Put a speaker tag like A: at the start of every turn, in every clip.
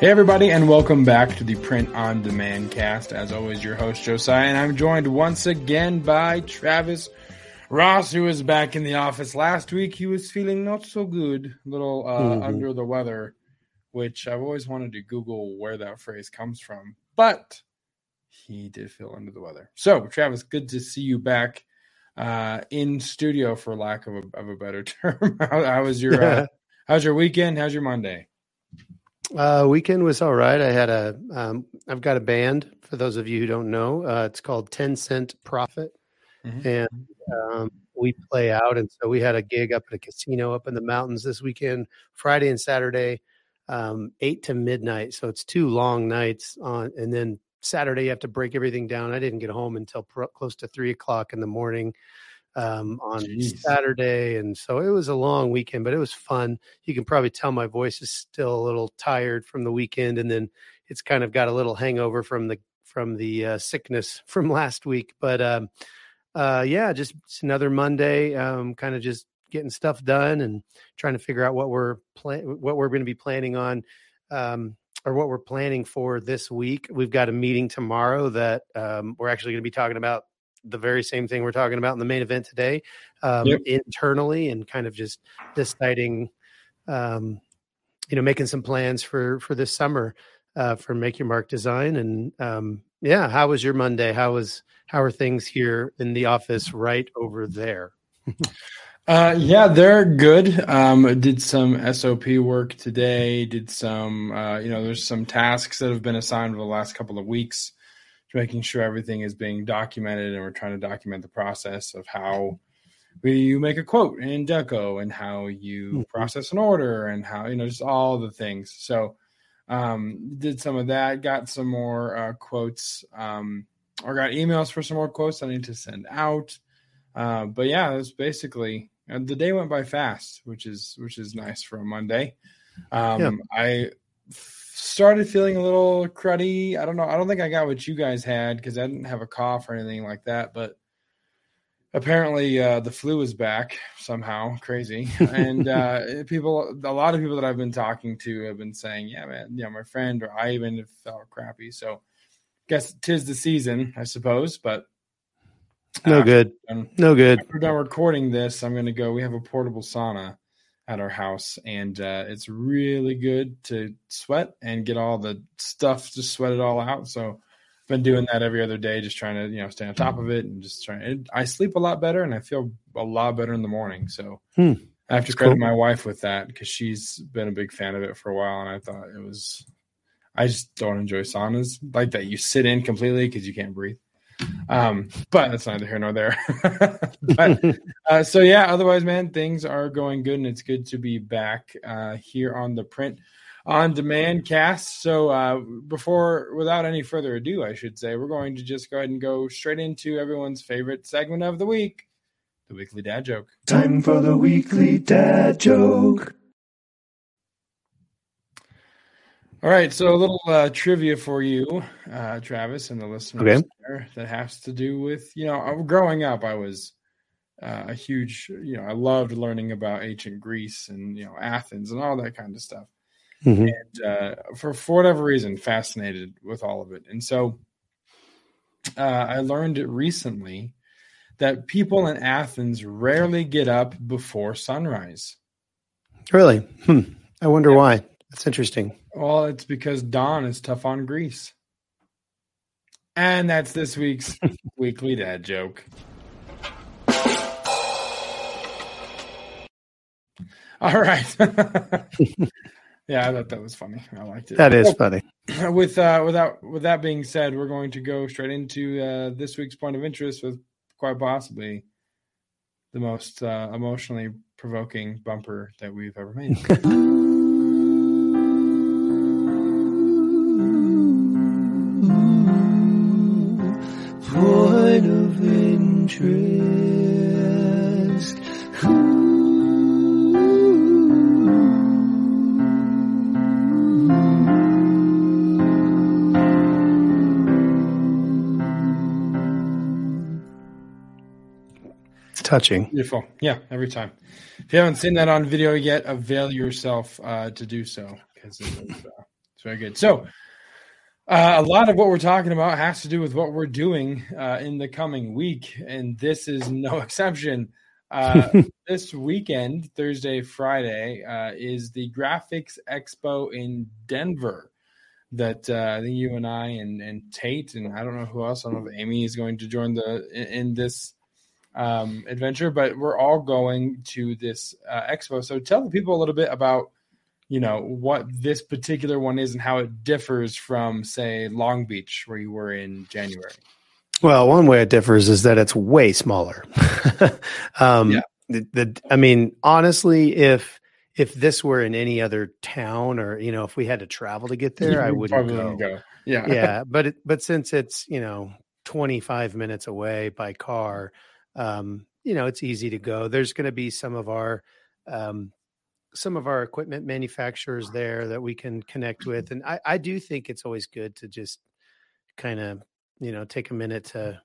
A: Hey everybody and welcome back to the Print on Demand cast. As always, your host Josiah and I'm joined once again by Travis Ross who is back in the office. Last week he was feeling not so good, a little uh, mm-hmm. under the weather, which I've always wanted to Google where that phrase comes from, but he did feel under the weather. So Travis, good to see you back uh, in studio for lack of a, of a better term. how, how was your uh, how's your weekend? How's your Monday?
B: Uh, weekend was all right. I had a, um, I've got a band for those of you who don't know. Uh, it's called Ten Cent Profit, mm-hmm. and um, we play out. And so we had a gig up at a casino up in the mountains this weekend, Friday and Saturday, um, eight to midnight. So it's two long nights on, and then Saturday you have to break everything down. I didn't get home until pro- close to three o'clock in the morning um, on Jeez. Saturday, and so it was a long weekend, but it was fun. You can probably tell my voice is still a little tired from the weekend, and then it's kind of got a little hangover from the from the uh, sickness from last week. But um, uh, yeah, just another Monday, um, kind of just getting stuff done and trying to figure out what we're plan what we're going to be planning on. Um, or what we're planning for this week. We've got a meeting tomorrow that um, we're actually going to be talking about the very same thing we're talking about in the main event today um, yep. internally and kind of just deciding um, you know making some plans for for this summer uh, for make your mark design. And um, yeah how was your monday? How was how are things here in the office right over there?
A: Uh, yeah they're good. Um, did some sop work today did some uh, you know there's some tasks that have been assigned over the last couple of weeks making sure everything is being documented and we're trying to document the process of how you make a quote in deco and how you mm-hmm. process an order and how you know just all the things so um did some of that got some more uh, quotes um or got emails for some more quotes i need to send out uh, but yeah it's basically uh, the day went by fast which is which is nice for a monday um yeah. i started feeling a little cruddy. I don't know. I don't think I got what you guys had because I didn't have a cough or anything like that. But apparently, uh, the flu is back somehow. Crazy. And uh, people, a lot of people that I've been talking to have been saying, "Yeah, man, yeah, my friend or I even felt crappy." So, guess tis the season, I suppose. But
B: no good. Done, no good.
A: After done recording this, I'm going to go. We have a portable sauna at our house, and uh, it's really good to sweat and get all the stuff, just sweat it all out. So I've been doing that every other day, just trying to you know stay on top of it and just trying. It, I sleep a lot better, and I feel a lot better in the morning. So hmm. I have to credit cool. my wife with that because she's been a big fan of it for a while, and I thought it was. I just don't enjoy saunas like that. You sit in completely because you can't breathe. Um, but that's neither here nor there. but uh, so yeah, otherwise, man, things are going good, and it's good to be back uh, here on the print on demand cast. So uh, before, without any further ado, I should say, we're going to just go ahead and go straight into everyone's favorite segment of the week, the weekly dad joke.
C: Time for the weekly dad joke.
A: All right, so a little uh, trivia for you, uh, Travis, and the listeners okay. there that has to do with you know uh, growing up. I was uh, a huge you know I loved learning about ancient Greece and you know Athens and all that kind of stuff, mm-hmm. and uh, for for whatever reason, fascinated with all of it. And so uh, I learned recently that people in Athens rarely get up before sunrise.
B: Really? Hmm. I wonder yeah. why. That's interesting.
A: Well, it's because Don is tough on Greece. And that's this week's weekly dad joke. All right. yeah, I thought that was funny. I liked it.
B: That is funny.
A: With uh, without with that being said, we're going to go straight into uh, this week's point of interest with quite possibly the most uh, emotionally provoking bumper that we've ever made.
C: interest.
B: It's touching.
A: Beautiful. Yeah, every time. If you haven't seen that on video yet, avail yourself uh, to do so because it's, uh, it's very good. So, uh, a lot of what we're talking about has to do with what we're doing uh, in the coming week, and this is no exception. Uh, this weekend, Thursday, Friday, uh, is the Graphics Expo in Denver. That uh, I think you and I and, and Tate and I don't know who else. I don't know if Amy is going to join the in, in this um, adventure, but we're all going to this uh, expo. So tell the people a little bit about you know what this particular one is and how it differs from say long beach where you were in january
B: Well, one way it differs is that it's way smaller. um,
A: Yeah.
B: the, the, I mean, honestly, if if this were in any other town, or you know, if we had to travel to get there, I wouldn't go.
A: go yeah
B: yeah, but it, but since it's you know 25 minutes away by car, um, you know, it's easy to go. There's going to be some of our um, some of our equipment manufacturers there that we can connect with, and I, I do think it's always good to just kind of you know take a minute to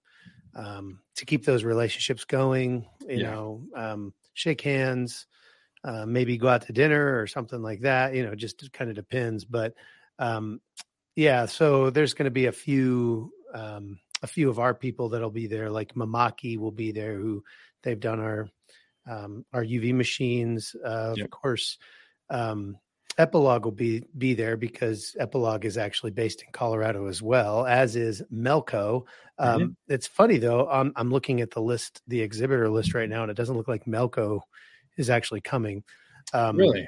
B: um, to keep those relationships going. You
A: Yeah.
B: know, um, shake hands, uh, maybe go out to dinner or something like that. You know, just kind of depends. But um, yeah, so there's going to be a few um, a few of our people that'll be there. Like Mimaki will be there, who they've done our um, our UV machines. Uh,
A: Yep.
B: Of course, um, Epilog will be be there because Epilog is actually based in Colorado as well, as is Melco. Um, It's funny though. I'm I'm looking at the list, the exhibitor list right now, and it doesn't look like Melco is actually coming. Um,
A: really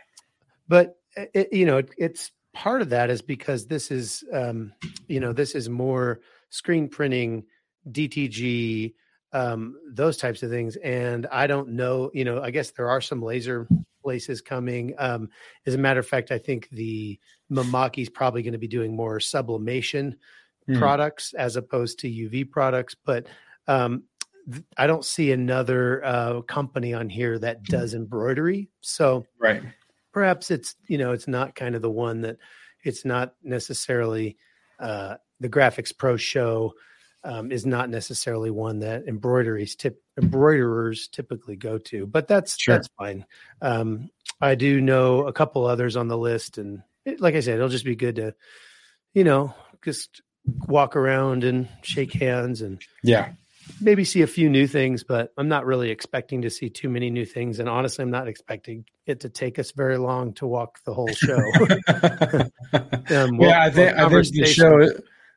B: but it, it- you know it, it's part of that is because this is um you know this is more screen printing dtg um those types of things and i don't know you know i guess there are some laser places coming um as a matter of fact i think the Mimaki is probably going to be doing more sublimation
A: Hmm.
B: products as opposed to uv products but um th- i don't see another uh company on here that does embroidery so
A: right
B: perhaps it's you know it's not kind of the one that it's not necessarily uh, the graphics pro show um, is not necessarily one that embroideries tip embroiderers typically go to but that's
A: Sure.
B: that's fine um, i do know a couple others on the list and it, like i said it'll just be good to you know just walk around and shake hands and
A: yeah
B: maybe see a few new things, but I'm not really expecting to see too many new things. And honestly, I'm not expecting it to take us very long to walk the whole show. Um,
A: yeah i think i think the show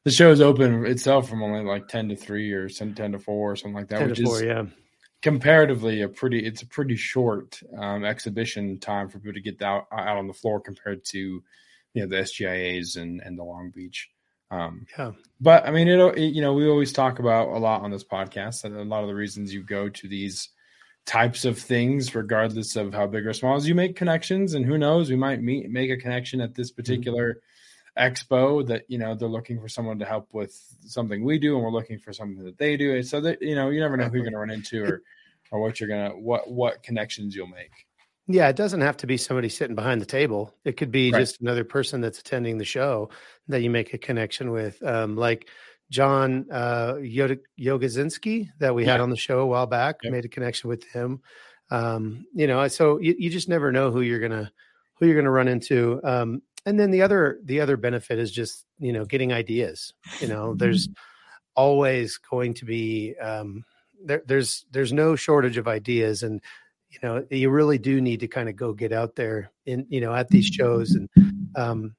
A: the show is open itself from only like 10 to 3 or some 10 to 4 or something like that
B: 10
A: which
B: to 4,
A: is
B: yeah.
A: comparatively a pretty it's a pretty short um, exhibition time for people to get out out on the floor compared to you know the SGIAs and and the Long Beach. Um,
B: Yeah.
A: but I mean, it, it you know we always talk about a lot on this podcast and a lot of the reasons you go to these types of things, regardless of how big or small, is you make connections, and who knows, we might meet make a connection at this particular expo that you know they're looking for someone to help with something we do and we're looking for something that they do so that you know you never know who you're going to run into or or what you're gonna what what connections you'll make
B: Yeah, it doesn't have to be somebody sitting behind the table. It could be
A: Right.
B: just another person that's attending the show that you make a connection with. Um, like John uh, Yoda- Yogazinski that we had on the show a while back,
A: Yep.
B: made a connection with him. Um, you know, so you, you just never know who you're gonna who you're gonna run into. Um, and then the other the other benefit is just you know getting ideas. You know, there's always going to be um, there, there's there's no shortage of ideas and you know you really do need to kind of go get out there in you know at these shows and um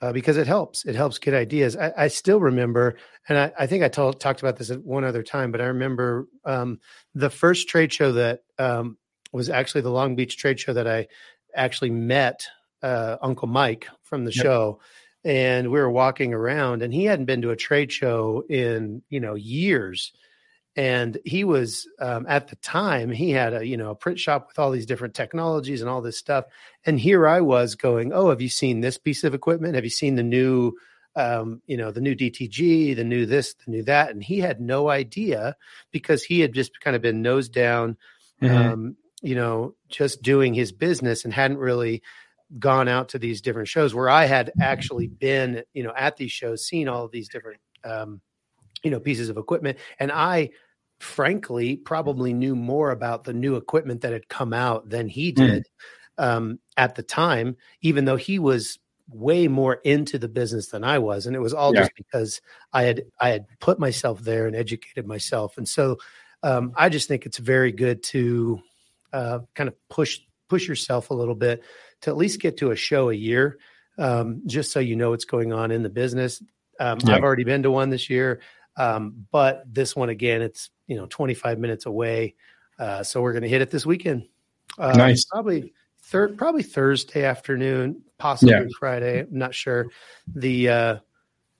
B: uh, because it helps it helps get ideas i, I still remember and i, I think i told, talked about this at one other time but i remember um the first trade show that um was actually the long beach trade show that i actually met uh uncle mike from the
A: Yep.
B: show and we were walking around and he hadn't been to a trade show in you know years and he was um, at the time he had a you know a print shop with all these different technologies and all this stuff and here i was going oh have you seen this piece of equipment have you seen the new um, you know, the new DTG, the new this, the new that, and he had no idea because he had just kind of been nose down,
A: Mhm.
B: um, you know, just doing his business and hadn't really gone out to these different shows where I had actually been, you know, at these shows, seen all of these different, um, you know, pieces of equipment, and I frankly probably knew more about the new equipment that had come out than he
A: Mm.
B: did um, at the time, even though he was way more into the business than I was, and it was all
A: Yeah.
B: just because I had I had put myself there and educated myself, and so um, I just think it's very good to uh, kind of push push yourself a little bit to at least get to a show a year, um, just so you know what's going on in the business. Um,
A: Yeah.
B: I've already been to one this year, um, but this one again, it's you know 25 minutes away, uh, so we're going to hit it this weekend. Uh,
A: Nice.
B: Probably third, probably Thursday afternoon, possibly
A: Yeah.
B: Friday. I'm not sure. The uh,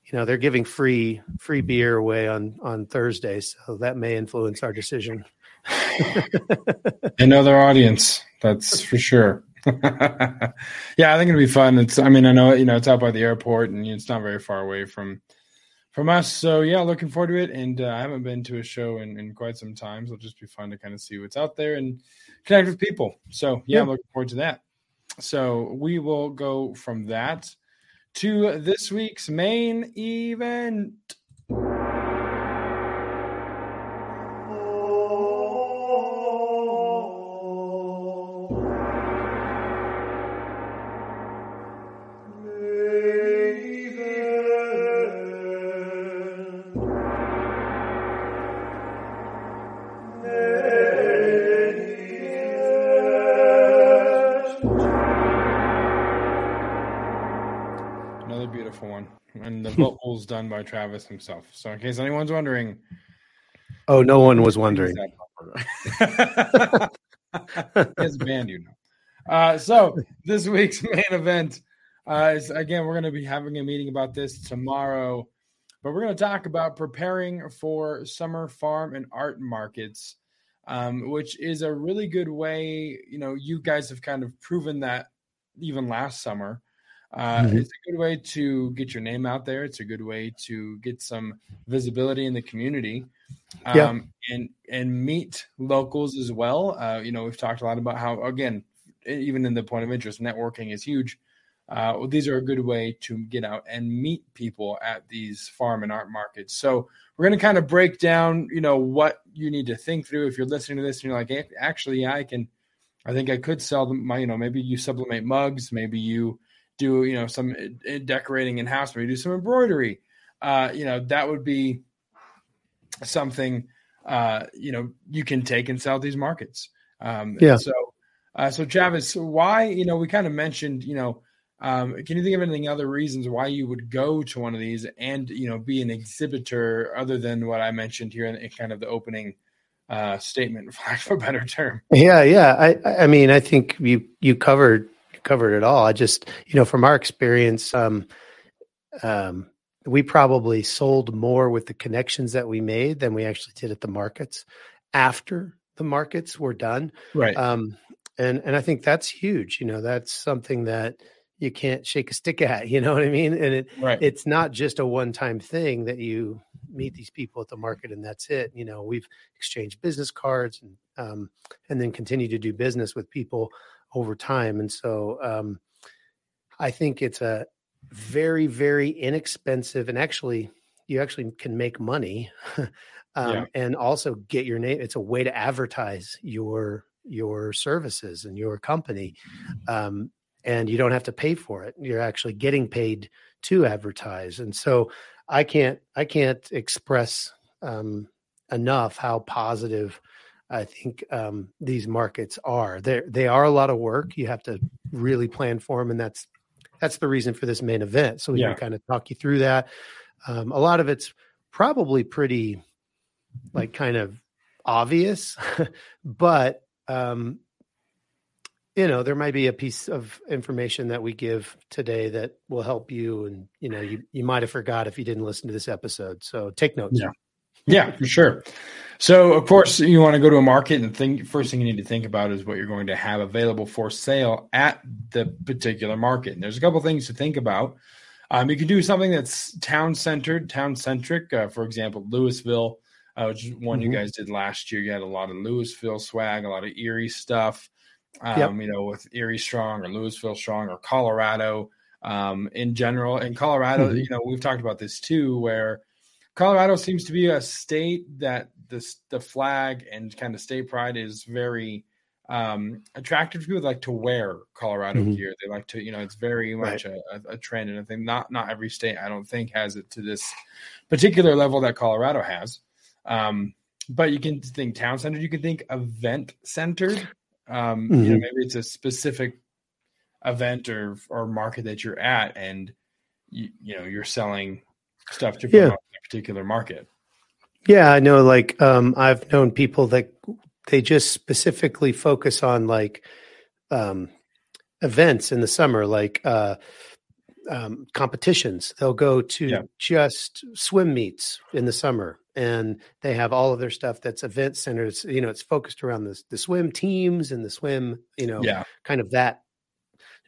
B: you know they're giving free free beer away on on Thursday, so that may influence our decision.
A: Another audience, that's for sure. yeah, I think it'll be fun. It's, I mean, I know you know it's out by the airport, and it's not very far away from from us. So yeah, looking forward to it. And uh, I haven't been to a show in, in quite some time, so it'll just be fun to kind of see what's out there and connect with people. So yeah, I'm looking forward to that. So we will go from that to this week's main event. Done by Travis himself. So in case anyone's wondering,
B: Oh, no one was wondering.
A: a band, you know. Uh, so this week's main event uh, is again we're going to be having a meeting about this tomorrow, but we're going to talk about preparing for summer farm and art markets, um, which is a really good way. You know, you guys have kind of proven that even last summer. Uh,
B: Mhm.
A: It's a good way to get your name out there. It's a good way to get some visibility in the community um,
B: Yeah.
A: and and meet locals as well. Uh, you know, we've talked a lot about how again, even in the point of interest, networking is huge. Uh, well, these are a good way to get out and meet people at these farm and art markets. So we're going to kind of break down, you know, what you need to think through if you're listening to this and you're like, actually, yeah, I can. I think I could sell them. My, you know, maybe you sublimate mugs, maybe you do, you know, some uh, decorating in house, maybe do some embroidery. Uh, you know, that would be something uh, you know you can take and sell these markets. Um,
B: Yeah.
A: So, uh, so Travis, why you know we kind of mentioned you know. Um, can you think of anything other reasons why you would go to one of these and you know be an exhibitor other than what I mentioned here in, in kind of the opening uh, statement, for lack of a better term?
B: Yeah, yeah. I I mean, I think you you covered covered it all. I just you know from our experience, um, um, we probably sold more with the connections that we made than we actually did at the markets after the markets were done.
A: Right.
B: Um, and and I think that's huge. You know, that's something that you can't shake a stick at. You know what I mean? And it
A: right.
B: it's not just a one time thing that you meet these people at the market and that's it. You know, we've exchanged business cards and um, and then continue to do business with people over time. And so um, I think it's a very very inexpensive and actually you actually can make money um,
A: Yeah.
B: and also get your name. It's a way to advertise your your services and your company. Um, and you don't have to pay for it. You're actually getting paid to advertise. And so I can't I can't express um, enough how positive I think um, these markets are. They they are a lot of work. You have to really plan for them, and that's that's the reason for this main event. So we
A: Yeah.
B: can kind of talk you through that. Um, a lot of it's probably pretty like kind of obvious, but um, you know there might be a piece of information that we give today that will help you and you know you, you might have forgot if you didn't listen to this episode so take notes
A: Yeah. Yeah, for sure. So, of course, you want to go to a market and think. First thing you need to think about is what you're going to have available for sale at the particular market. And there's a couple things to think about. Um, you can do something that's town centered, town centric. Uh, for example, Louisville, uh, which is one mm-hmm. you guys did last year. You had a lot of Louisville swag, a lot of Erie stuff. Um, yep. You know, with Erie strong or Louisville strong or Colorado um, in general. In Colorado, mm-hmm. you know, we've talked about this too, where Colorado seems to be a state that the the flag and kind of state pride is very um, attractive people like to wear Colorado mm-hmm. gear. They like to, you know, it's very much right. a, a, trend, and I think not not every state I don't think has it to this particular level that Colorado has. Um, but you can think town centered, you can think event centered. Um, mm-hmm. You know, mm-hmm. maybe it's a specific event or or market that you're at, and you you know you're selling stuff to promote yeah. a particular market.
B: Yeah, I know. Like, um, I've known people that they just specifically focus on like um, events in the summer, like uh, um, competitions. They'll go to yeah. just swim meets in the summer, and they have all of their stuff that's event centers. You know, it's focused around the the swim teams and the swim, you know,
A: yeah.
B: kind of that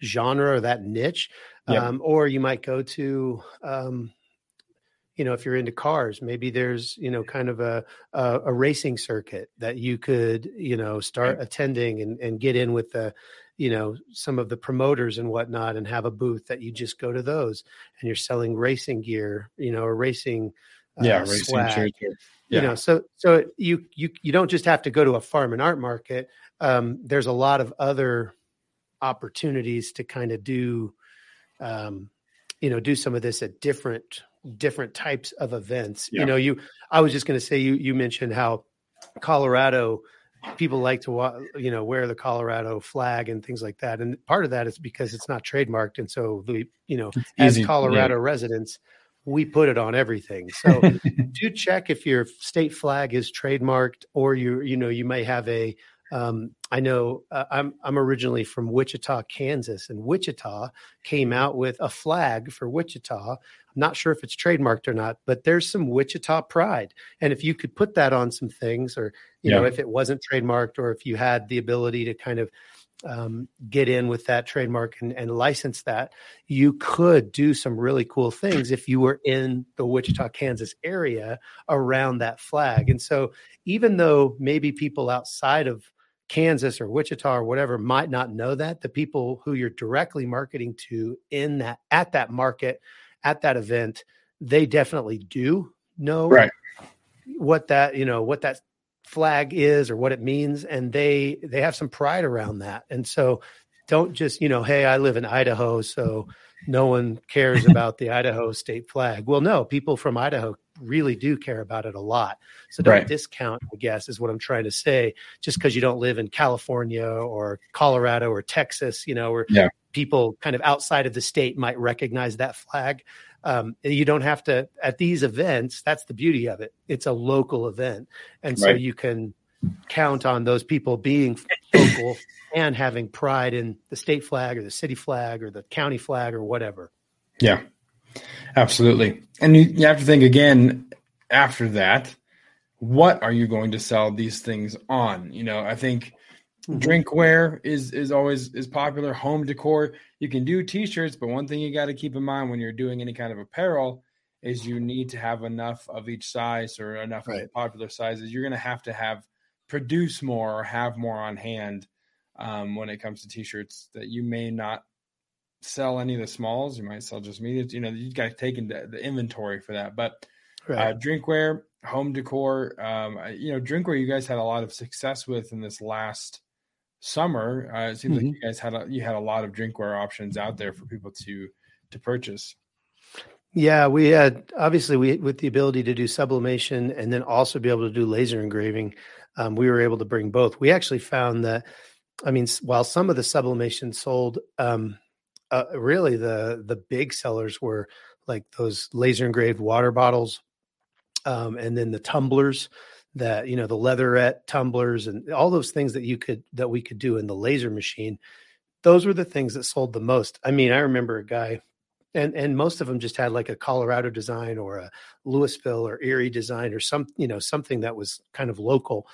B: genre or that niche. Yeah. Um, or you might go to um, you know if you're into cars maybe there's you know kind of a a, a racing circuit that you could you know start right. attending and, and get in with the you know some of the promoters and whatnot and have a booth that you just go to those and you're selling racing gear you know or racing
A: uh, yeah racing swag,
B: yeah. you know so so you you you don't just have to go to a farm and art market um, there's a lot of other opportunities to kind of do um, you know do some of this at different different types of events. Yeah. You know, you I was just going to say you you mentioned how Colorado people like to you know wear the Colorado flag and things like that, and part of that is because it's not trademarked, and so the you know it's as easy, Colorado yeah. residents we put it on everything. So do check if your state flag is trademarked or you you know you may have a um, I know uh, I'm I'm originally from Wichita, Kansas, and Wichita came out with a flag for Wichita. I'm not sure if it's trademarked or not, but there's some Wichita pride. And if you could put that on some things, or you yeah. know, if it wasn't trademarked, or if you had the ability to kind of um, get in with that trademark and, and, license that, you could do some really cool things if you were in the Wichita, Kansas area around that flag. And so, even though maybe people outside of Kansas or Wichita or whatever might not know that. The people who you're directly marketing to in that at that market, at that event, they definitely do know
A: right.
B: what that, you know, what that flag is or what it means and they they have some pride around that. And so don't just, you know, hey, I live in Idaho, so no one cares about the Idaho state flag. Well, no, people from Idaho really do care about it a lot. So don't right. discount, I guess, is what I'm trying to say. Just because you don't live in California or Colorado or Texas, you know, where
A: yeah.
B: people kind of outside of the state might recognize that flag. Um, you don't have to at these events. That's the beauty of it. It's a local event, and so right. you can count on those people being local and having pride in the state flag or the city flag or the county flag or whatever.
A: Yeah. Absolutely. And you, you have to think again after that, what are you going to sell these things on? You know, I think mm-hmm. drinkware is is always is popular, home decor. You can do t-shirts, but one thing you got to keep in mind when you're doing any kind of apparel is you need to have enough of each size or enough right. of the popular sizes. You're going to have to have produce more or have more on hand um, when it comes to t-shirts that you may not sell any of the smalls. You might sell just mediums. You know, you got to take into the inventory for that. But right. uh, drinkware, home decor, um, you know, drinkware you guys had a lot of success with in this last summer. Uh, it seems mm-hmm. like you guys had a, you had a lot of drinkware options out there for people to to purchase.
B: Yeah, we had obviously we with the ability to do sublimation and then also be able to do laser engraving. Um, we were able to bring both. We actually found that, I mean, while some of the sublimation sold um, uh, really the the big sellers were like those laser engraved water bottles, um, and then the tumblers that you know the leatherette tumblers and all those things that you could that we could do in the laser machine. Those were the things that sold the most. I mean, I remember a guy and and most of them just had like a Colorado design or a Louisville or Erie design or some you know something that was kind of local.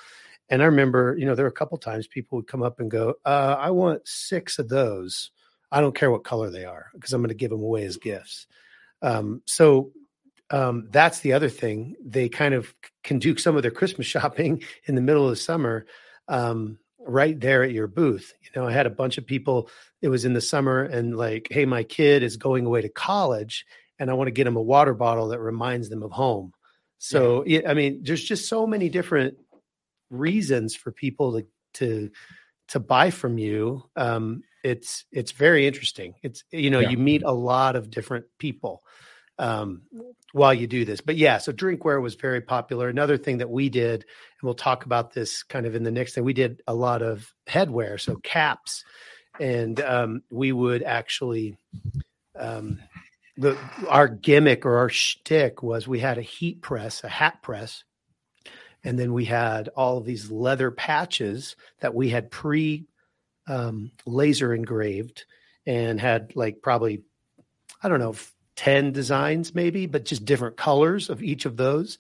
B: And I remember, you know, there were a couple times people would come up and go, uh, "I want six of those," I don't care what color they are because I'm going to give them away as gifts. Um, so um, that's the other thing. They kind of can do some of their Christmas shopping in the middle of the summer, um, right there at your booth. You know, I had a bunch of people. It was in the summer, and like, hey, my kid is going away to college, and I want to get him a water bottle that reminds them of home. So, yeah. I mean, there's just so many different reasons for people to to to buy from you. Um, it's it's very interesting. It's you know, yeah. you meet a lot of different people um, while you do this. But yeah, so drinkware was very popular. Another thing that we did, and we'll talk about this kind of in the next thing, we did a lot of headwear, so caps, and um, we would actually. Um, the, our gimmick or our shtick was we had a heat press, a hat press, and then we had all of these leather patches that we had pre um, laser engraved and had like probably I don't know 10 designs maybe, but just different colors of each of those.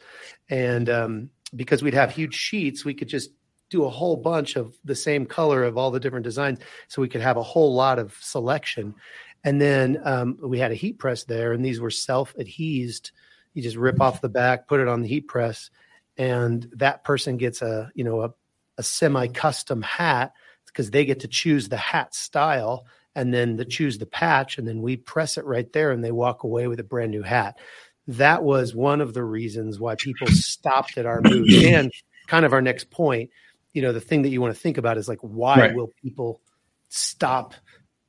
B: And um, because we'd have huge sheets, we could just do a whole bunch of the same color of all the different designs. So we could have a whole lot of selection. And then um, we had a heat press there, and these were self adhesed. You just rip off the back, put it on the heat press, and that person gets a you know a, a semi custom hat because they get to choose the hat style and then the choose the patch and then we press it right there and they walk away with a brand new hat that was one of the reasons why people stopped at our booth and kind of our next point you know the thing that you want to think about is like why right. will people stop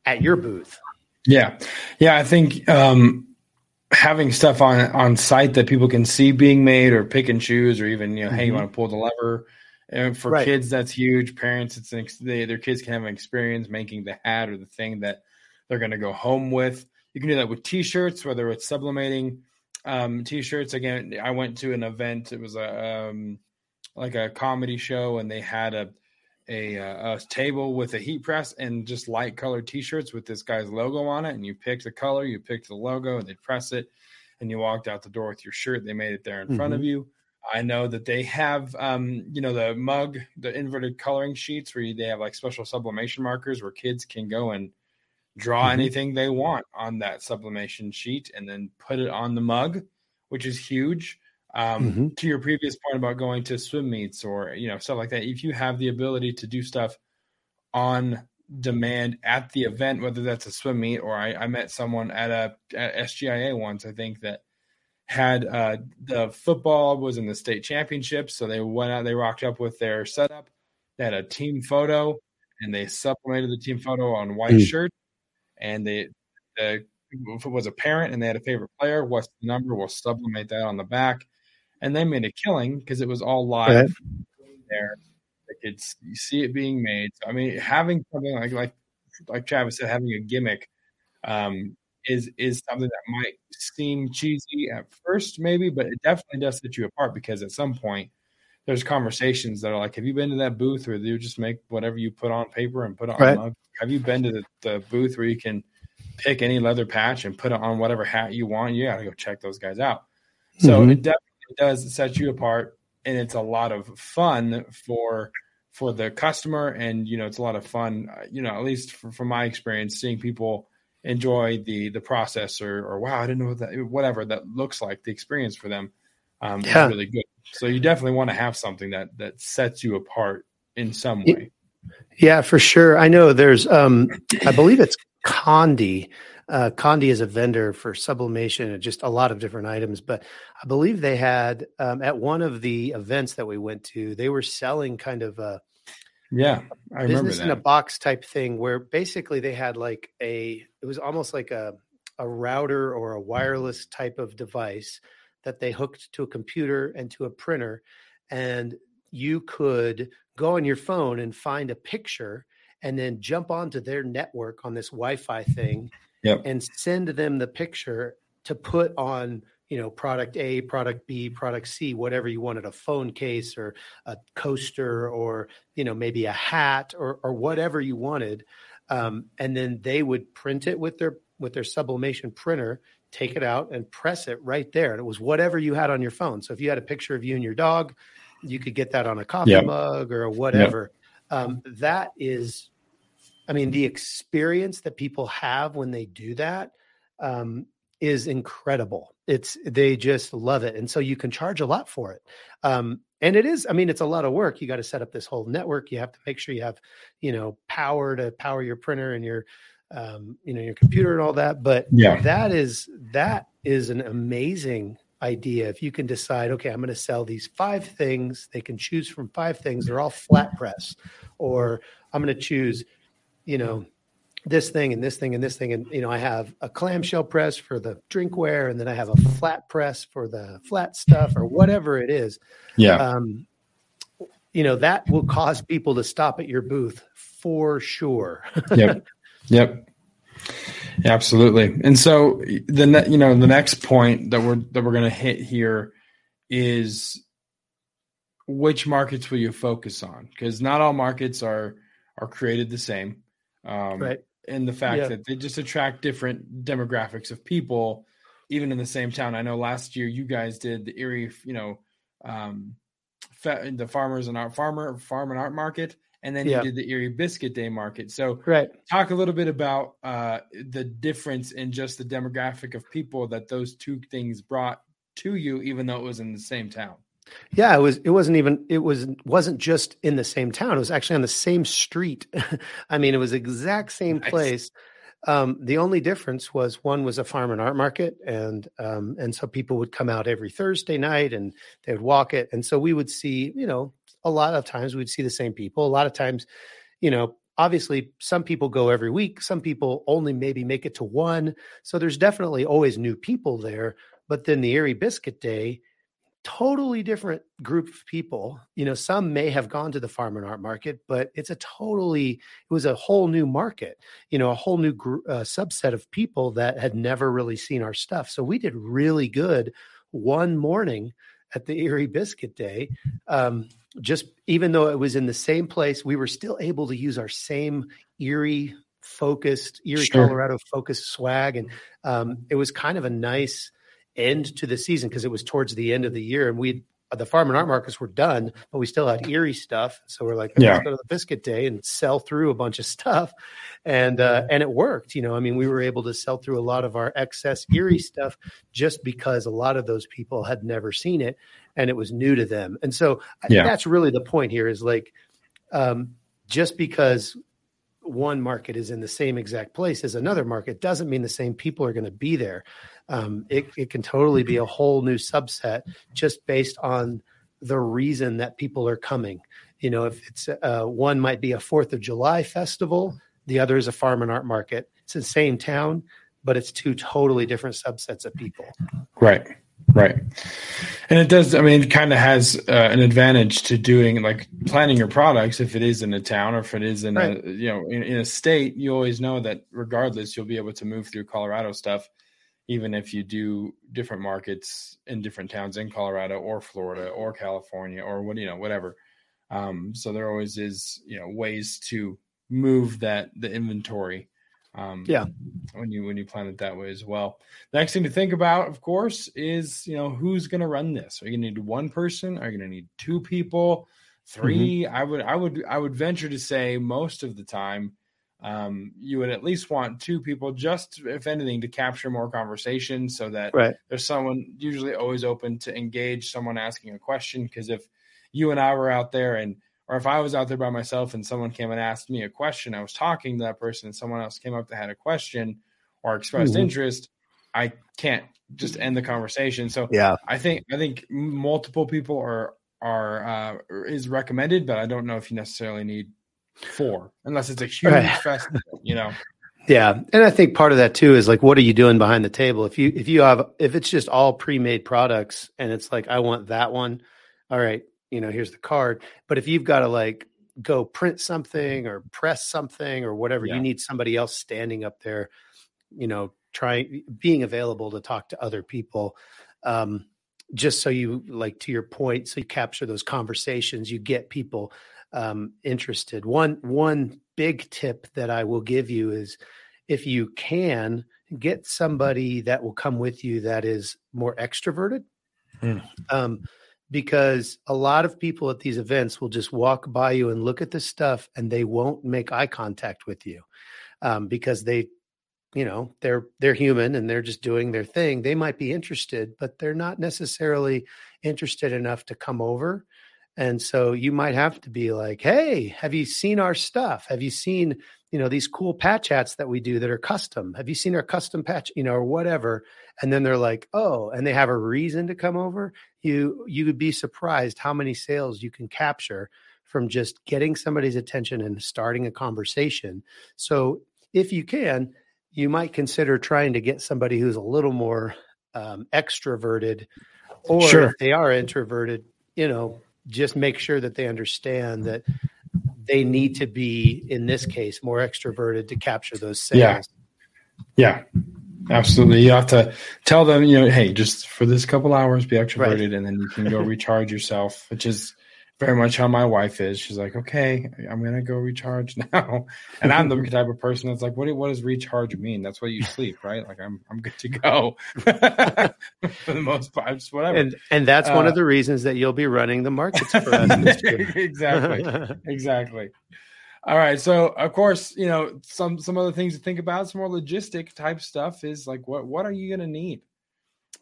B: at your booth
A: yeah yeah i think um having stuff on on site that people can see being made or pick and choose or even you know mm-hmm. hey you mm-hmm. want to pull the lever and for right. kids, that's huge. Parents, it's an, they, their kids can have an experience making the hat or the thing that they're going to go home with. You can do that with T-shirts, whether it's sublimating um, T-shirts. Again, I went to an event. It was a um, like a comedy show, and they had a, a a table with a heat press and just light colored T-shirts with this guy's logo on it. And you pick the color, you pick the logo, and they press it, and you walked out the door with your shirt. They made it there in mm-hmm. front of mm-hmm. you. I know that they have, um, you know, the mug, the inverted coloring sheets where they have like special sublimation markers where kids can go and draw mm-hmm. anything they want on that sublimation sheet and then put it on the mug, which is huge. Um, mm-hmm. To your previous point about going to swim meets or you know stuff like that, if you have the ability to do stuff on demand at the event, whether that's a swim meet or I, I met someone at a at SGIA once, I think that had uh, the football was in the state championship, so they went out, they rocked up with their setup. They had a team photo, and they supplemented the team photo on white mm. shirt. And they, the, if it was a parent and they had a favorite player, what's the number? We'll sublimate that on the back, and they made a killing because it was all live right. there. They could see it being made. So, I mean, having something like like like Travis said, having a gimmick um, is is something that might seem cheesy at first, maybe, but it definitely does set you apart because at some point there's conversations that are like, "Have you been to that booth where you just make whatever you put on paper and put it on right. mug? Have you been to the, the, booth where you can pick any leather patch and put it on whatever hat you want? You got to go check those guys out." So mm-hmm. it definitely does set you apart, and it's a lot of fun for for the customer, and you know, it's a lot of fun. Uh, you know, at least from my experience, seeing people enjoy the the process or or wow I didn't know what that whatever that looks like the experience for them um, yeah. is really good. So you definitely want to have something that that sets you apart in some way.
B: Yeah, for sure. I know there's um I believe it's Condi. Uh, Condi is a vendor for sublimation and just a lot of different items. But I believe they had um, at one of the events that we went to, they were selling kind of a
A: yeah, I
B: business in a box type thing where basically they had like a it was almost like a a router or a wireless type of device that they hooked to a computer and to a printer and you could go on your phone and find a picture and then jump onto their network on this Wi-Fi thing
A: yep.
B: and send them the picture to put on you know product a product b product c whatever you wanted a phone case or a coaster or you know maybe a hat or or whatever you wanted um, and then they would print it with their with their sublimation printer take it out and press it right there and it was whatever you had on your phone so if you had a picture of you and your dog you could get that on a coffee yep. mug or whatever yep. um, that is i mean the experience that people have when they do that um, is incredible. It's they just love it, and so you can charge a lot for it. Um, and it is, I mean, it's a lot of work. You got to set up this whole network. You have to make sure you have, you know, power to power your printer and your, um, you know, your computer and all that. But
A: Yeah.
B: that is that is an amazing idea. If you can decide, okay, I'm going to sell these five things. They can choose from five things. They're all flat press, or I'm going to choose, you know, this thing and this thing and this thing and you know i have a clamshell press for the drinkware and then i have a flat press for the flat stuff or whatever it is
A: Yeah.
B: um, you know that will cause people to stop at your booth for sure
A: yep. Yep. Absolutely. And so the ne- you know the next point that we're that we're going to hit here is which markets will you focus on? Because not all markets are are created the same. Um,
B: right
A: and the fact
B: Yeah.
A: that they just attract different demographics of people, even in the same town. I know last year you guys did the Erie, you know, um, fa- the farmers and art farmer farm and art market, and then
B: Yeah.
A: you did the Erie Biscuit Day market. So
B: right
A: talk a little bit about uh, the difference in just the demographic of people that those two things brought to you, even though it was in the same town.
B: Yeah it was it wasn't even it was wasn't just in the same town. It was actually on the same street. I mean it was exact same
A: Nice.
B: place. Um, the only difference was one was a farm and art market and um, and so people would come out every thursday night and they would walk it. And so we would see you know a lot of times we'd see the same people. A lot of times you know obviously some people go every week. Some people only maybe make it to one. So there's definitely always new people there. But then the erie biscuit day totally different group of people you know some may have gone to the farm and art market but it's a totally it was a whole new market you know a whole new gr- uh, subset of people that had never really seen our stuff so we did really good one morning at the erie biscuit day um, just even though it was in the same place we were still able to use our same erie focused erie
A: Sure.
B: colorado focused swag and um, it was kind of a nice end to the season because it was towards the end of the year and we the farm and art markets were done but we still had erie stuff so we're like
A: Yeah.
B: let's go to the biscuit day and sell through a bunch of stuff and uh and it worked you know i mean we were able to sell through a lot of our excess erie stuff just because a lot of those people had never seen it and it was new to them and so I-
A: Yeah.
B: that's really the point here is like um just because one market is in the same exact place as another market doesn't mean the same people are going to be there. Um, it, it can totally be a whole new subset just based on the reason that people are coming. You know, if it's uh, one might be a Fourth of July festival, the other is a farm and art market. It's the same town, but it's two totally different subsets of people.
A: Right. Right. And it does, I mean, it kind of has uh, an advantage to doing like planning your products if it is in a town or if it is in
B: Right.
A: a, you know, in, in a state, you always know that regardless, you'll be able to move through Colorado stuff, even if you do different markets in different towns in Colorado or Florida or California or what, you know, whatever. Um, so there always is, you know, ways to move that, the inventory. Um,
B: Yeah.
A: when you when you plan it that way as well. The next thing to think about, of course, is you know who's going to run this. Are you going to need one person? Are you going to need two people? 3 I would I would I would venture to say most of the time, um, you would at least want two people, just if anything, to capture more conversation, so that
B: Right.
A: there's someone usually always open to engage someone asking a question. Because if you and I were out there and or if I was out there by myself and someone came and asked me a question, I was talking to that person and someone else came up that had a question or expressed
B: Mhm.
A: interest, I can't just end the conversation. So
B: Yeah.
A: I think I think multiple people are are uh, is recommended, but I don't know if you necessarily need four unless it's a huge
B: Right.
A: festival, you know.
B: Yeah, and I think part of that too is like, what are you doing behind the table? If you if you have if it's just all pre-made products and it's like, I want that one, all right, you know, here's the card. But if you've got to like go print something or press something or whatever,
A: Yeah.
B: you need somebody else standing up there, you know, trying being available to talk to other people. Um, just so you like to your point, so you capture those conversations, you get people um, interested. One one big tip that I will give you is if you can get somebody that will come with you that is more extroverted.
A: Hmm.
B: Um, because a lot of people at these events will just walk by you and look at this stuff and they won't make eye contact with you um, because they you know they're they're human and they're just doing their thing. They might be interested but they're not necessarily interested enough to come over. And so you might have to be like hey have you seen our stuff? Have you seen you know these cool patch hats that we do that are custom? Have you seen our custom patch you know or whatever? And then they're like oh and they have a reason to come over you you would be surprised how many sales you can capture from just getting somebody's attention and starting a conversation so if you can you might consider trying to get somebody who's a little more um, extroverted or
A: Sure.
B: if they are introverted you know just make sure that they understand that they need to be in this case more extroverted to capture those sales
A: Yeah. Yeah, absolutely. You have to tell them, you know, hey, just for this couple hours, be extroverted, and then you can go recharge yourself, which is very much how my wife is. She's like, okay, I'm gonna go recharge now, and I'm the type of person that's like, what what does recharge mean? That's what you sleep, right? Like I'm I'm good to go for the most part. Just whatever.
B: and and that's one
A: Uh,
B: of the reasons that you'll be running the markets for us
A: exactly. exactly. All right. So of course, you know, some some other things to think about, some more logistic type stuff is like what what are you gonna need?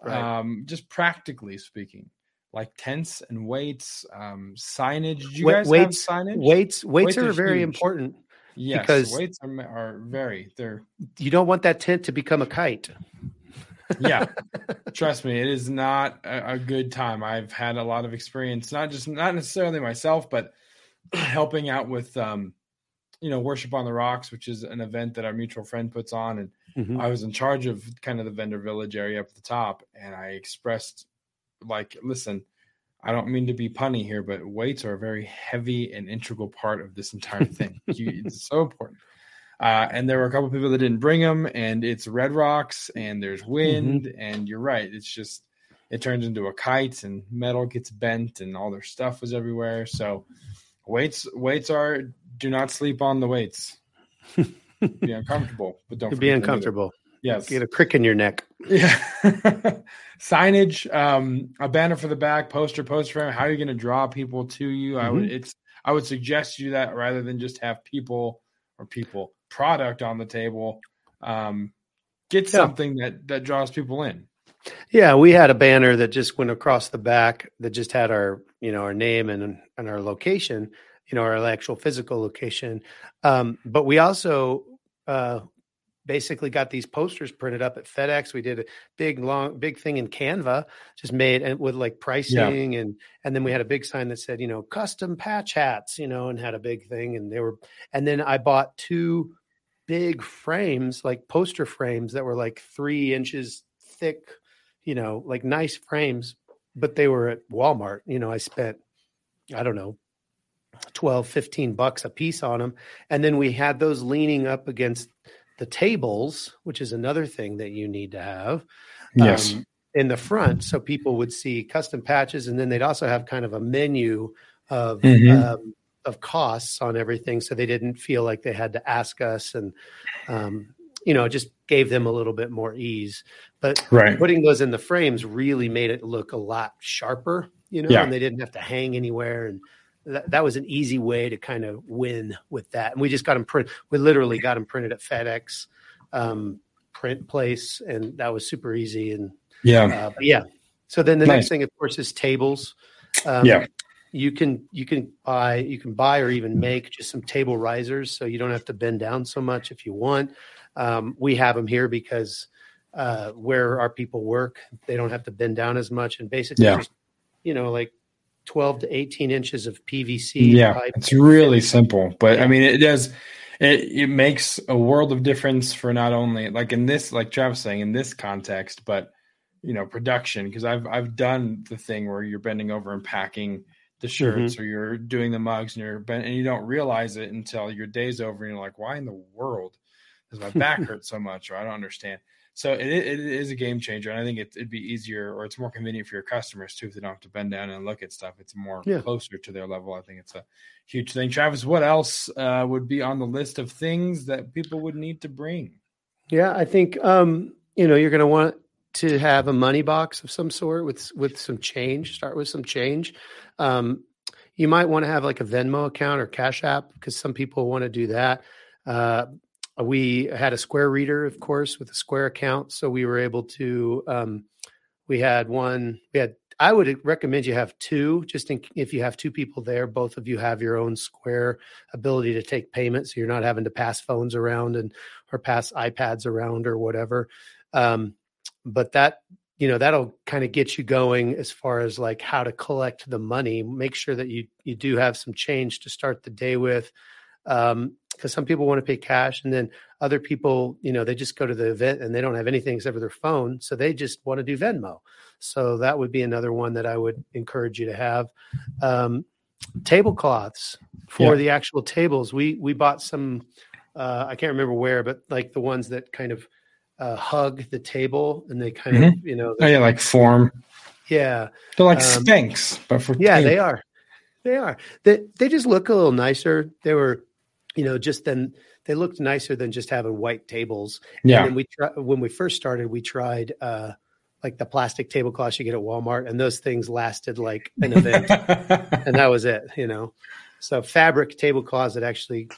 B: Right.
A: Um, just practically speaking, like tents and weights, um, signage. Do you
B: Wait-
A: guys
B: weights-
A: have signage?
B: weights weights
A: Weights
B: are
A: are
B: very
A: huge.
B: important
A: yes,
B: because-
A: weights are, are very they're
B: you don't want that tent to become a kite
A: yeah trust me it is not a, a good time i've had a lot of experience not just not necessarily myself but helping out with um you know worship on the rocks which is an event that our mutual friend puts on and
B: Mhm.
A: i was in charge of kind of the vendor village area up at the top and i expressed like listen i don't mean to be punny here but weights are a very heavy and integral part of this entire thing you, it's so important uh, and there were a couple people that didn't bring them, and it's red rocks, and there's wind, and you're right. It's just it turns into a kite, and metal gets bent, and all their stuff was everywhere. So weights weights are do not sleep on the weights. be uncomfortable, but don't
B: be
A: forget them either.
B: uncomfortable
A: Yes,
B: get a crick in your neck
A: yeah. Signage, um, a banner for the back, poster, poster frame. How are you going to draw people to you? I would it's I would suggest you do that rather than just have people or people product on the table. Um, get
B: Yeah.
A: something that that draws people in.
B: Yeah, we had a banner that just went across the back that just had our, you know, our name and and our location, you know, our actual physical location. Um, but we also uh, basically got these posters printed up at FedEx. We did a big long big thing in Canva, just made and with like pricing and and then we had a big sign that said, you know, custom patch hats, you know, and had a big thing and they were and then I bought two big frames, like poster frames that were like three inches thick, you know, like nice frames, but they were at Walmart. You know, I spent, I don't know, 12, 15 bucks a piece on them. And then we had those leaning up against the tables, which is another thing that you need to have
A: Yes.
B: um, in the front. So people would see custom patches. And then they'd also have kind of a menu of,
A: Mhm.
B: um, of costs on everything. So they didn't feel like they had to ask us and, um, you know, just gave them a little bit more ease. But
A: right.
B: putting those in the frames really made it look a lot sharper, you know,
A: Yeah.
B: and they didn't have to hang anywhere. And that, that was an easy way to kind of win with that. And we just got them print. We literally got them printed at FedEx um, print place, and that was super easy. And
A: Yeah.
B: uh, but yeah, so then the
A: Nice.
B: next thing, of course, is tables. Um,
A: Yeah.
B: You can you can buy you can buy or even make just some table risers, so you don't have to bend down so much if you want. Um, we have them here because uh, where our people work, they don't have to bend down as much, and basically
A: Yeah.
B: just you know like twelve to eighteen inches of PVC
A: yeah
B: pipe.
A: it's really simple but
B: Yeah.
A: i mean it does it, it makes a world of difference for not only like in this like travis saying in this context but you know production because i've i've done the thing where you're bending over and packing the shirts mm-hmm. or you're doing the mugs and you're bent, and you don't realize it until your day's over and you're like why in the world does my back hurt so much or i don't understand so it, it is a game changer and i think it, it'd be easier or it's more convenient for your customers too if they don't have to bend down and look at stuff it's more
B: Yeah.
A: closer to their level i think it's a huge thing travis what else uh, would be on the list of things that people would need to bring
B: Yeah, I think um, you know you're going to want to have a money box of some sort with with some change. Start with some change. Um, you might want to have like a Venmo account or Cash App because some people want to do that. Uh, we had a Square reader, of course, with a Square account, so we were able to. Um, we had one. We had. I would recommend you have two, just in, if you have two people there. Both of you have your own Square ability to take payments, so you're not having to pass phones around and or pass iPads around or whatever. Um, but that you know that'll kind of get you going as far as like how to collect the money make sure that you you do have some change to start the day with um because some people want to pay cash and then other people you know they just go to the event and they don't have anything except for their phone so they just want to do venmo. So that would be another one that i would encourage you to have. Um tablecloths for
A: Yeah.
B: the actual tables. We we bought some uh i can't remember where but like the ones that kind of uh, hug the table and they kind of you know
A: Oh yeah, like form.
B: yeah
A: They're like
B: Um,
A: Spanx, but for
B: yeah they are. They are. They they just look a little nicer. They were you know just then they looked nicer than just having white tables
A: Yeah,
B: and we try, when we first started we tried uh like the plastic tablecloths you get at walmart and those things lasted like an event and that was it you know so fabric tablecloths that actually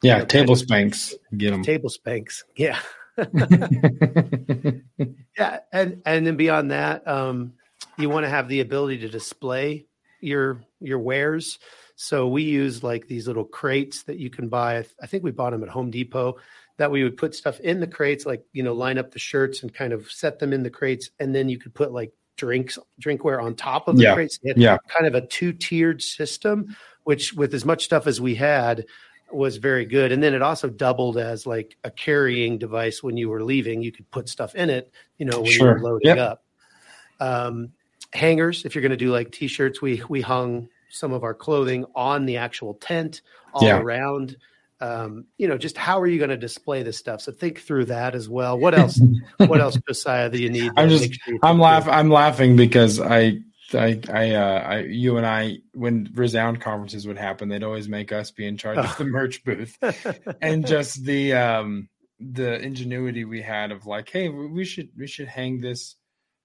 A: yeah,
B: know,
A: table Spanx. Get them.
B: table Spanx yeah Yeah, and and then beyond that, um, you want to have the ability to display your your wares. So we use like these little crates that you can buy. I think we bought them at Home Depot. That we would put stuff in the crates, like you know, line up the shirts and kind of set them in the crates, and then you could put like drinks, drinkware on top of the
A: Yeah,
B: crates. You
A: yeah.
B: kind of a two tiered system, which with as much stuff as we had was very good. And then it also doubled as like a carrying device when you were leaving. You could put stuff in it, you know, when you
A: Sure.
B: were loading
A: Yep.
B: up. Um, hangers, if you're going to do like t-shirts, we we hung some of our clothing on the actual tent all
A: Yeah.
B: around. Um, you know, just how are you going to display this stuff? So think through that as well. What else? what else, Josiah, that you need?
A: I'm just-
B: sure
A: I'm laughing. I'm laughing because I, I, I, uh, I, you and I, when Resound conferences would happen, they'd always make us be in charge of
B: Oh.
A: the merch booth, and just the, um, the ingenuity we had of like, hey, we should, we should hang this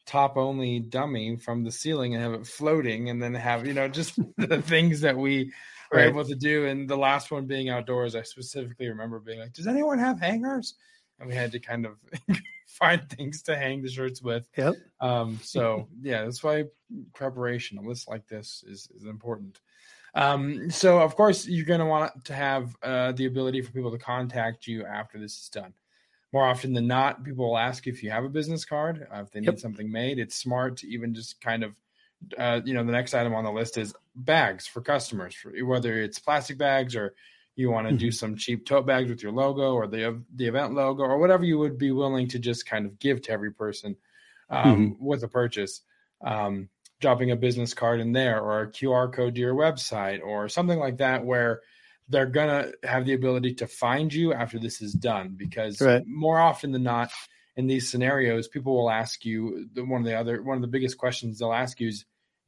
A: top only dummy from the ceiling and have it floating, and then have you know just the things that we were
B: Right.
A: able to do. And the last one being outdoors, I specifically remember being like, does anyone have hangers? And we had to kind of find things to hang the shirts with.
B: Yep.
A: Um, so yeah, that's why preparation, a list like this is, is important. Um, so of course you're going to want to have uh, the ability for people to contact you after this is done. More often than not, people will ask if you have a business card, uh, if they need
B: Yep.
A: something made. It's smart to even just kind of, uh, you know, the next item on the list is bags for customers, for, whether it's plastic bags or you want to do some cheap tote bags with your logo or the the event logo or whatever you would be willing to just kind of give to every person um, with a purchase. Um, dropping a business card in there or a QR code to your website or something like that, where they're gonna have the ability to find you after this is done. Because
B: Right.
A: more often than not, in these scenarios, people will ask you the, one of the other one of the biggest questions they'll ask you is,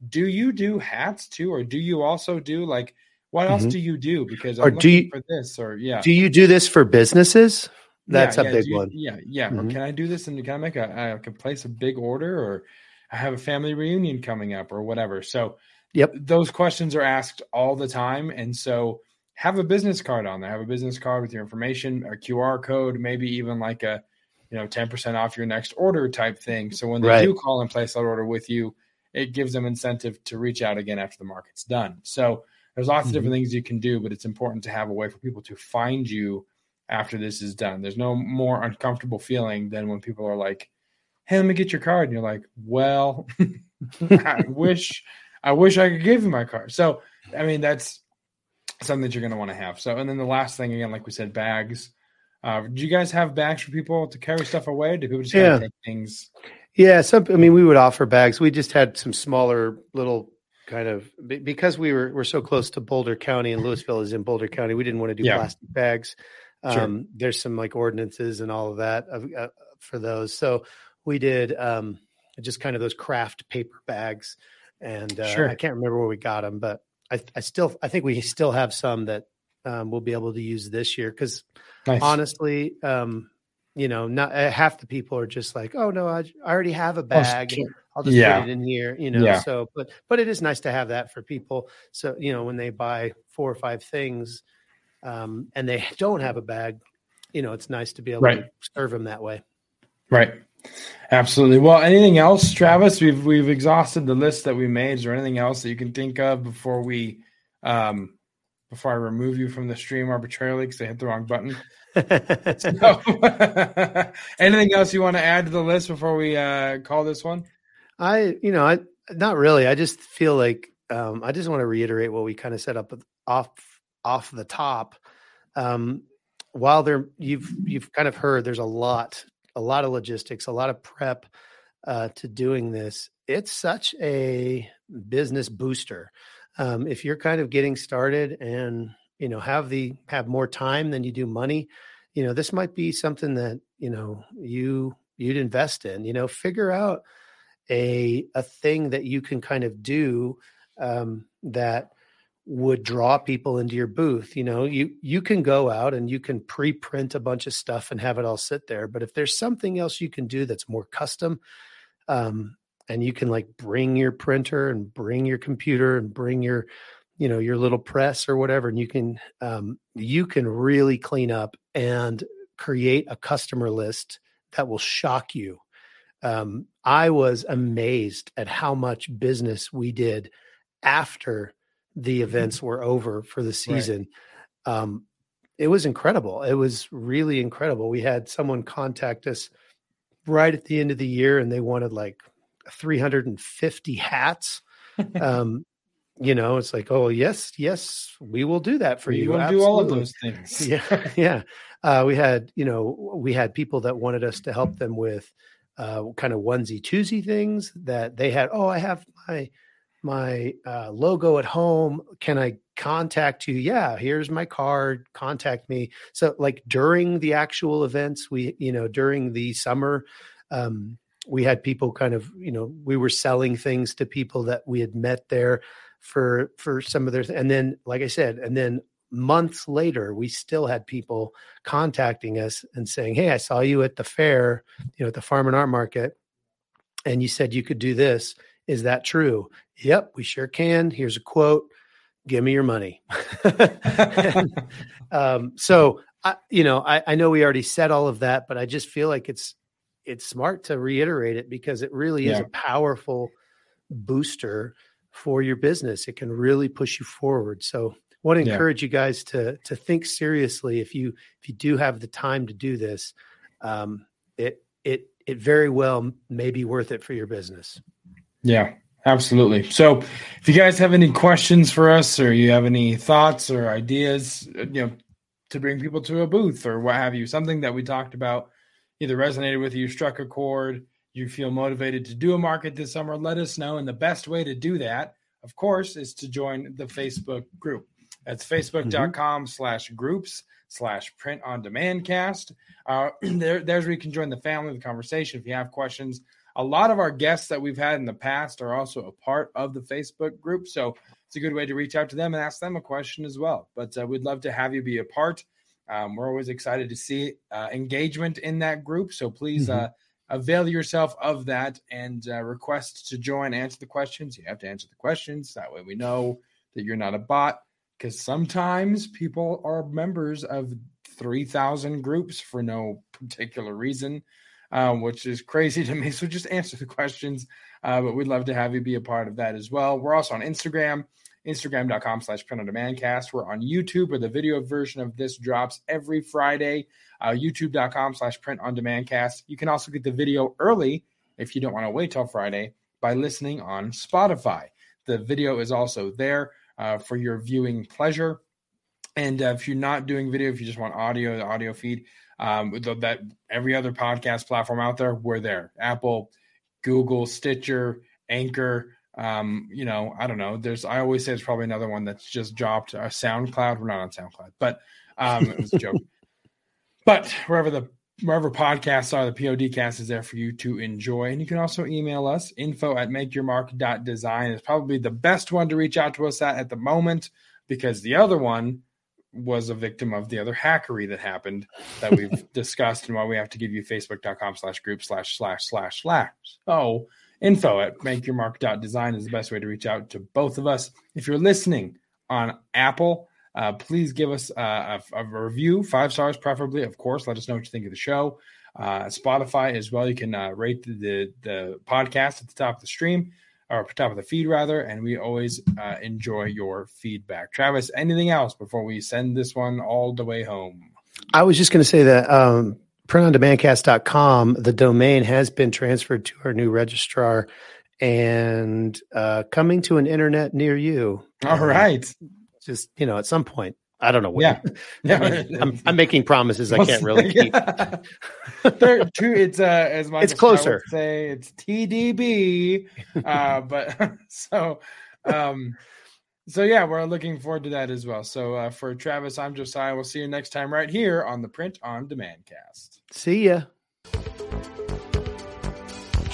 A: "Do you do hats too, or do you also do like?" What else
B: Mhm.
A: do you do? Because
B: Or
A: I'm
B: do
A: looking
B: you-
A: for this, or yeah,
B: Do you do this for businesses? That's
A: yeah,
B: a
A: yeah,
B: big
A: you-
B: one.
A: Yeah, yeah. Or
B: Mhm.
A: can I do this and can I make a I can place a big order or I have a family reunion coming up or whatever. So
B: Yep.
A: those questions are asked all the time. And so have a business card on there. Have a business card with your information, a QR code, maybe even like a you know 10% off your next order type thing. So when they
B: Right.
A: do call and place that order with you, it gives them incentive to reach out again after the market's done. So there's lots of different mm-hmm. things you can do, but it's important to have a way for people to find you after this is done. There's no more uncomfortable feeling than when people are like, "Hey, let me get your card," and you're like, "Well, I wish, I wish I could give you my card." So, I mean, that's something that you're going to want to have. So, and then the last thing again, like we said, bags. Uh, do you guys have bags for people to carry stuff away? Do people just
B: Yeah.
A: take things?
B: Yeah, some. I mean, we would offer bags. We just had some smaller little kind of because we were we're so close to Boulder County and Louisville is in Boulder County. We didn't want to do
A: Yeah.
B: plastic bags.
A: Sure.
B: Um, There's some like ordinances and all of that of, uh, for those. So we did um, just kind of those craft paper bags, and uh,
A: Sure.
B: I can't remember where we got them, but I, I still I think we still have some that um, we'll be able to use this year because
A: Nice.
B: honestly, um, you know, not uh, half the people are just like, oh no, I, I already have a
A: Oh,
B: bag.
A: sure.
B: I'll just
A: Yeah.
B: put it in here, you know.
A: Yeah.
B: So, but but it is nice to have that for people. So you know, when they buy four or five things, um, and they don't have a bag, you know, it's nice to be able
A: Right.
B: to serve them that way.
A: Right. Absolutely. Well, anything else, Travis? We've we've exhausted the list that we made. Is there anything else that you can think of before we um before I remove you from the stream arbitrarily because I hit the wrong button? Anything else you want to add to the list before we uh call this one?
B: I, you know, I not really. I just feel like um, I just want to reiterate what we kind of set up off off the top. Um, while there, you've you've kind of heard there's a lot, a lot of logistics, a lot of prep uh, to doing this. It's such a business booster. Um, if you're kind of getting started and you know have the have more time than you do money, you know this might be something that you know you you'd invest in. You know, figure out a a thing that you can kind of do um, that would draw people into your booth. You know, you you can go out and you can pre-print a bunch of stuff and have it all sit there. But if there's something else you can do that's more custom, um, and you can like bring your printer and bring your computer and bring your you know your little press or whatever and you can um, you can really clean up and create a customer list that will shock you um, I was amazed at how much business we did after the events were over for the season. Um, it was incredible. It was really incredible. We had someone contact us right at the end of the year, and they wanted like 350 hats. um, you know, it's like, oh yes, yes, we will do that for you.
A: We
B: you.
A: will do all of those things.
B: yeah yeah uh, we had you know we had people that wanted us to help them with uh, kind of onesie twosie things that they had oh i have my my uh, logo at home can i contact you? Yeah here's my card contact me. So like during the actual events we you know during the summer um, we had people kind of you know we were selling things to people that we had met there for for some of their and then like i said and then months later we still had people contacting us and saying hey i saw you at the fair you know at the farm and art market and you said you could do this is that true? Yep we sure can. Here's a quote. Give me your money. And, um, so I, you know I, I know we already said all of that but i just feel like it's it's smart to reiterate it because it really is a powerful booster for your business. It can really push you forward. So I want to
A: Yeah.
B: encourage you guys to to think seriously if you if you do have the time to do this um, it it it very well may be worth it for your business
A: Yeah, absolutely. So, if you guys have any questions for us, or you have any thoughts or ideas, uh, you know, to bring people to a booth or what have you, something that we talked about either resonated with you, struck a chord, you feel motivated to do a market this summer, let us know. And the best way to do that, of course, is to join the Facebook group. That's facebook.com slash groups slash print on demand cast. Uh, there, there's where you can join the family, the conversation. If you have questions, a lot of our guests that we've had in the past are also a part of the Facebook group. So it's a good way to reach out to them and ask them a question as well. But uh, we'd love to have you be a part. Um, we're always excited to see uh, engagement in that group. So please
B: Mhm.
A: uh, avail yourself of that and uh, request to join, answer the questions. You have to answer the questions. That way we know that you're not a bot because sometimes people are members of 3,000 groups for no particular reason, um, which is crazy to me. So just answer the questions. Uh, but we'd love to have you be a part of that as well. We're also on Instagram, instagram.com slash print on demand cast. We're on YouTube where the video version of this drops every Friday, uh, youtube.com slash print on demand cast. You can also get the video early if you don't want to wait till Friday by listening on Spotify. The video is also there uh, for your viewing pleasure. And uh, if you're not doing video, if you just want audio, the audio feed, um, th- that every other podcast platform out there, we're there. Apple, Google, Stitcher, Anchor. Um, you know, I don't know. There's, I always say there's probably another one that's just dropped. Uh, SoundCloud. We're not on SoundCloud, but um, it was a joke. But wherever the wherever podcasts are, the PODcast is there for you to enjoy. And you can also email us info at makeyourmark.design is probably the best one to reach out to us at at the moment because the other one was a victim of the other hackery that happened that we've discussed and why we have to give you facebook.com slash group slash slash slash slash. So info at makeyourmark.design is the best way to reach out to both of us. If you're listening on Apple, uh, please give us uh, a, a, review, five stars preferably. Of course, let us know what you think of the show. Uh, Spotify as well. You can uh, rate the, the, the podcast at the top of the stream or top of the feed rather, and we always uh, enjoy your feedback. Travis, anything else before we send this one all the way home?
B: I was just going to say that um, printondemandcast.com, the domain has been transferred to our new registrar and uh, coming to an internet near you.
A: All right.
B: Just, you know, at some point. I don't know when.
A: Yeah,
B: yeah. I'm, I'm, making promises I can't really keep.
A: There, too, it's uh, as
B: much it's closer.
A: say it's TDB, uh, but so, um, so yeah, we're looking forward to that as well. So uh, for Travis, I'm Josiah. We'll see you next time right here on the Print on Demand Cast.
B: See ya.